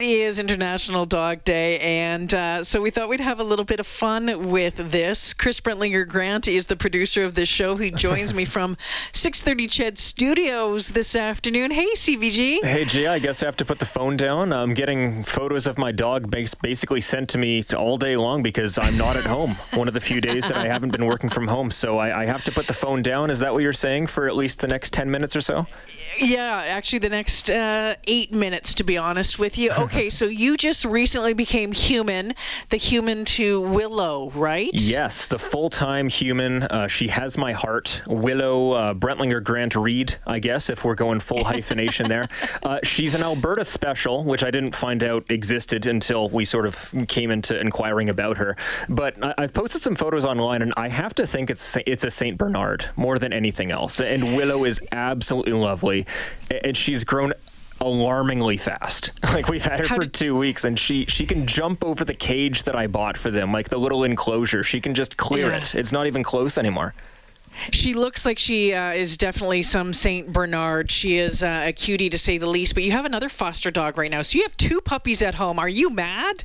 It is International Dog Day, and uh, so we thought we'd have a little bit of fun with this. Chris Brentlinger Grant is the producer of this show. He joins me from 6:30 Ched Studios this afternoon. Hey, CBG. Hey, Jay. I guess I have to put the phone down. I'm getting photos of my dog basically sent to me all day long because I'm not at home. One of the few days that I haven't been working from home, so I, I have to put the phone down. Is that what you're saying for at least the next 10 minutes or so? Yeah, actually, the next uh, eight minutes, to be honest with you. Okay, so you just recently became human, the human to Willow, right? Yes, the full time human. Uh, she has my heart. Willow uh, Brentlinger Grant Reed, I guess, if we're going full hyphenation there. Uh, she's an Alberta special, which I didn't find out existed until we sort of came into inquiring about her. But I- have posted some photos online, and I have to think it's it's a Saint Bernard more than anything else. And Willow is absolutely lovely and she's grown alarmingly fast. Like we've had her for two weeks, and she she can jump over the cage that I bought for them, like the little enclosure. She can just clear yeah. it. It's not even close anymore. She looks like she uh, is definitely some Saint Bernard. She is uh, a cutie to say the least. But you have another foster dog right now, so you have two puppies at home. Are you mad?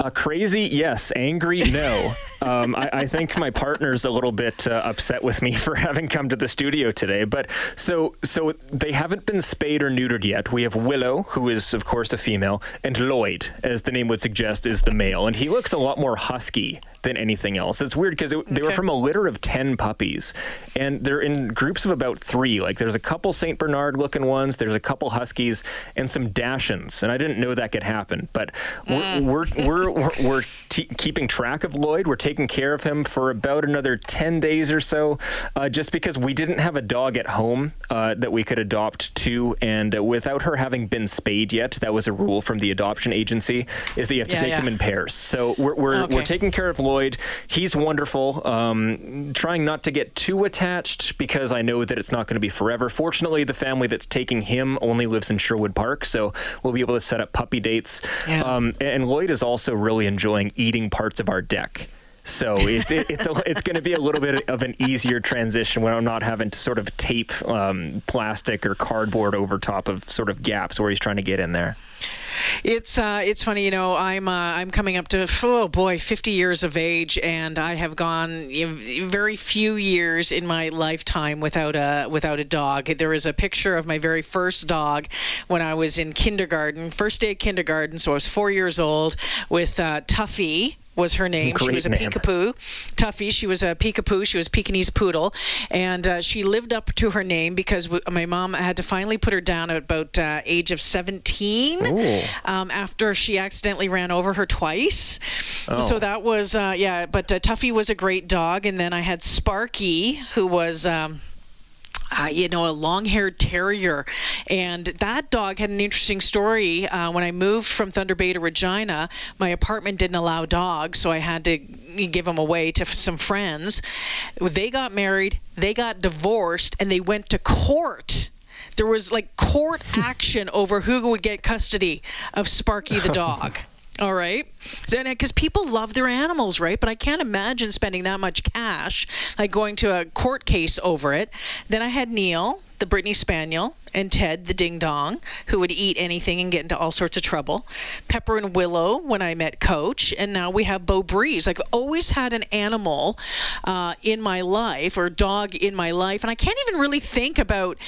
Uh, crazy, yes. Angry, no. Um, I, I, think my partner's a little bit uh, upset with me for having come to the studio today. But so, so they haven't been spayed or neutered yet. We have Willow, who is of course a female, and Lloyd, as the name would suggest, is the male, and he looks a lot more husky than anything else. It's weird because they were from a litter of 10 puppies and they're in groups of about three. Like there's a couple St. Bernard looking ones, there's a couple Huskies, and some Dachshunds. And I didn't know that could happen. But mm. we're, we're, we're, we're t- keeping track of Lloyd. We're taking care of him for about another 10 days or so uh, just because we didn't have a dog at home uh, that we could adopt to. And uh, without her having been spayed yet, that was a rule from the adoption agency, is that you have to yeah, take yeah. them in pairs. So we're, we're, okay. we're taking care of Lloyd Lloyd. He's wonderful. Um, trying not to get too attached because I know that it's not going to be forever. Fortunately, the family that's taking him only lives in Sherwood Park, so we'll be able to set up puppy dates. Yeah. Um, and Lloyd is also really enjoying eating parts of our deck. So it's it, it's a, it's going to be a little bit of an easier transition when I'm not having to sort of tape um, plastic or cardboard over top of sort of gaps where he's trying to get in there. It's uh, it's funny, you know. I'm uh, I'm coming up to oh boy, 50 years of age, and I have gone very few years in my lifetime without a without a dog. There is a picture of my very first dog when I was in kindergarten, first day of kindergarten, so I was four years old, with uh, Tuffy was her name. Great she was a name. peekapoo, Tuffy. She was a peekapoo. She was Pekingese poodle, and uh, she lived up to her name because w- my mom had to finally put her down at about uh, age of 17 um, after she accidentally ran over her twice. Oh. So that was uh, yeah. But uh, Tuffy was a great dog, and then I had Sparky, who was. Um, uh, you know, a long-haired terrier, and that dog had an interesting story. Uh, when I moved from Thunder Bay to Regina, my apartment didn't allow dogs, so I had to give them away to some friends. They got married, they got divorced, and they went to court. There was like court action over who would get custody of Sparky the dog. All right. Because people love their animals, right? But I can't imagine spending that much cash, like going to a court case over it. Then I had Neil, the Brittany Spaniel, and Ted, the Ding Dong, who would eat anything and get into all sorts of trouble. Pepper and Willow, when I met Coach. And now we have Beau Breeze. I've always had an animal uh, in my life or dog in my life. And I can't even really think about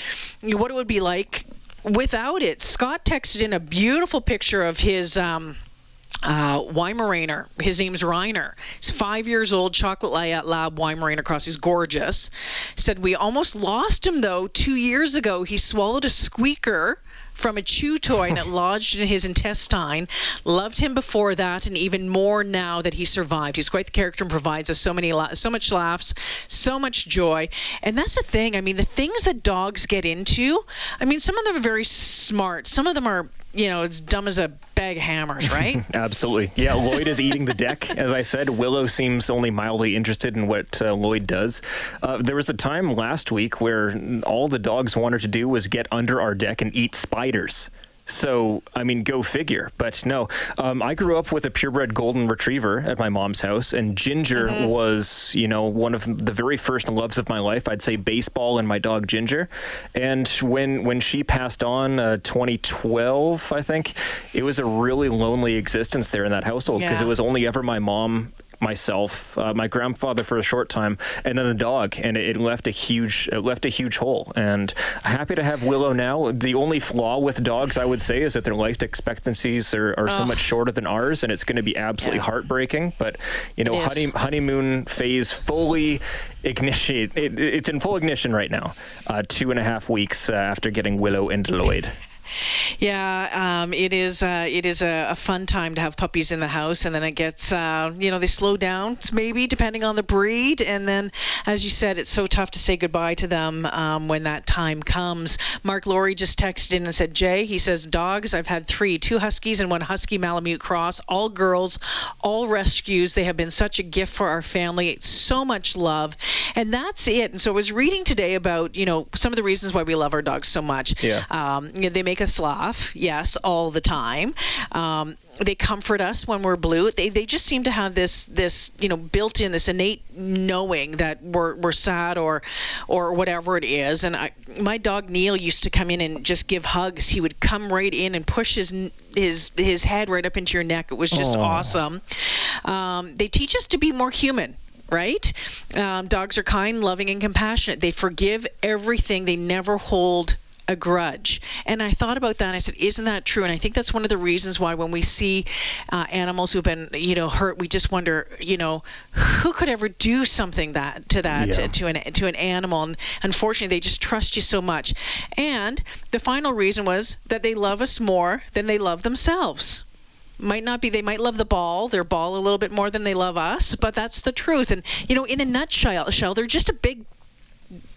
you know, what it would be like without it. Scott texted in a beautiful picture of his. Um, uh, Weimaraner. His name's Reiner. He's five years old, chocolate lab Weimaraner cross. He's gorgeous. Said we almost lost him though two years ago. He swallowed a squeaker from a chew toy and it lodged in his intestine. Loved him before that, and even more now that he survived. He's quite the character and provides us so many, so much laughs, so much joy. And that's the thing. I mean, the things that dogs get into. I mean, some of them are very smart. Some of them are you know, it's dumb as a bag of hammers, right? Absolutely. Yeah, Lloyd is eating the deck. As I said, Willow seems only mildly interested in what uh, Lloyd does. Uh, there was a time last week where all the dogs wanted to do was get under our deck and eat spiders. So, I mean, go figure. But no, um, I grew up with a purebred golden retriever at my mom's house, and Ginger mm-hmm. was, you know, one of the very first loves of my life. I'd say baseball and my dog Ginger. And when when she passed on, uh, 2012, I think, it was a really lonely existence there in that household because yeah. it was only ever my mom myself, uh, my grandfather for a short time, and then the dog, and it, it, left a huge it left a huge hole. And happy to have Willow now. The only flaw with dogs, I would say, is that their life expectancies are, are so much shorter than ours, and it's going to be absolutely yeah. heartbreaking. But you know, honey, honeymoon phase fully ignition. It, it's in full ignition right now. Uh, two and a half weeks uh, after getting Willow into Lloyd. Yeah, um, it is. Uh, it is a, a, fun time to have puppies in the house, and then it gets, uh, you know, they slow down maybe depending on the breed, and then, as you said, it's so tough to say goodbye to them um, when that time comes. Mark Laurie just texted in and said, Jay, he says, dogs. I've had three, two huskies and one husky Malamute cross, all girls, all rescues. They have been such a gift for our family. It's so much love, and that's it. And so I was reading today about, you know, some of the reasons why we love our dogs so much. Yeah. Um, you know, they make make us laugh, yes, all the time. Um, they comfort us when we're blue. They, they just seem to have this this you know built in this innate knowing that we're, we're sad or or whatever it is. And I, my dog Neil used to come in and just give hugs. He would come right in and push his his his head right up into your neck. It was just Aww. awesome. Um, they teach us to be more human right? Um, dogs are kind, loving, and compassionate. They forgive everything. They never hold a grudge. And I thought about that and I said, isn't that true? And I think that's one of the reasons why when we see uh, animals who've been, you know, hurt, we just wonder, you know, who could ever do something that to that yeah. to, to an to an animal? And unfortunately, they just trust you so much. And the final reason was that they love us more than they love themselves might not be they might love the ball their ball a little bit more than they love us but that's the truth and you know in a nutshell they're just a big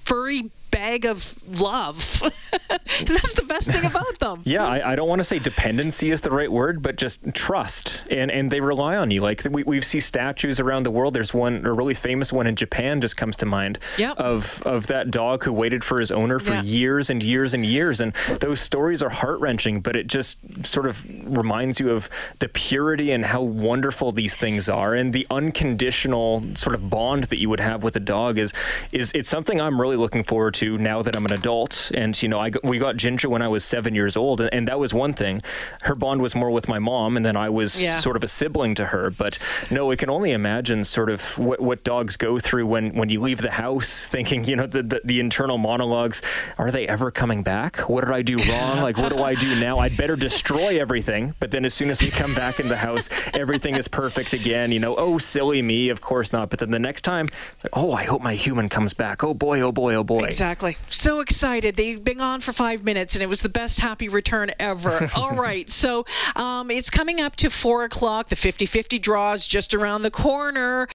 furry bag of love. that's the best thing about them. yeah, I, I don't want to say dependency is the right word, but just trust. And and they rely on you. Like we, we see statues around the world. There's one, a really famous one in Japan just comes to mind yep. of, of that dog who waited for his owner for yeah. years and years and years. And those stories are heart wrenching, but it just sort of reminds you of the purity and how wonderful these things are. And the unconditional sort of bond that you would have with a dog is, is it's something I'm really looking forward to to now that I'm an adult. And, you know, I, we got Ginger when I was seven years old, and, and that was one thing. Her bond was more with my mom, and then I was yeah. sort of a sibling to her. But no, we can only imagine sort of what, what dogs go through when, when you leave the house thinking, you know, the, the, the internal monologues are they ever coming back? What did I do wrong? Like, what do I do now? I'd better destroy everything. But then as soon as we come back in the house, everything is perfect again. You know, oh, silly me. Of course not. But then the next time, oh, I hope my human comes back. Oh, boy, oh, boy, oh, boy. Exactly. Exactly. So excited. They've been on for five minutes, and it was the best happy return ever. All right. So um, it's coming up to 4 o'clock. The 50 50 draw is just around the corner.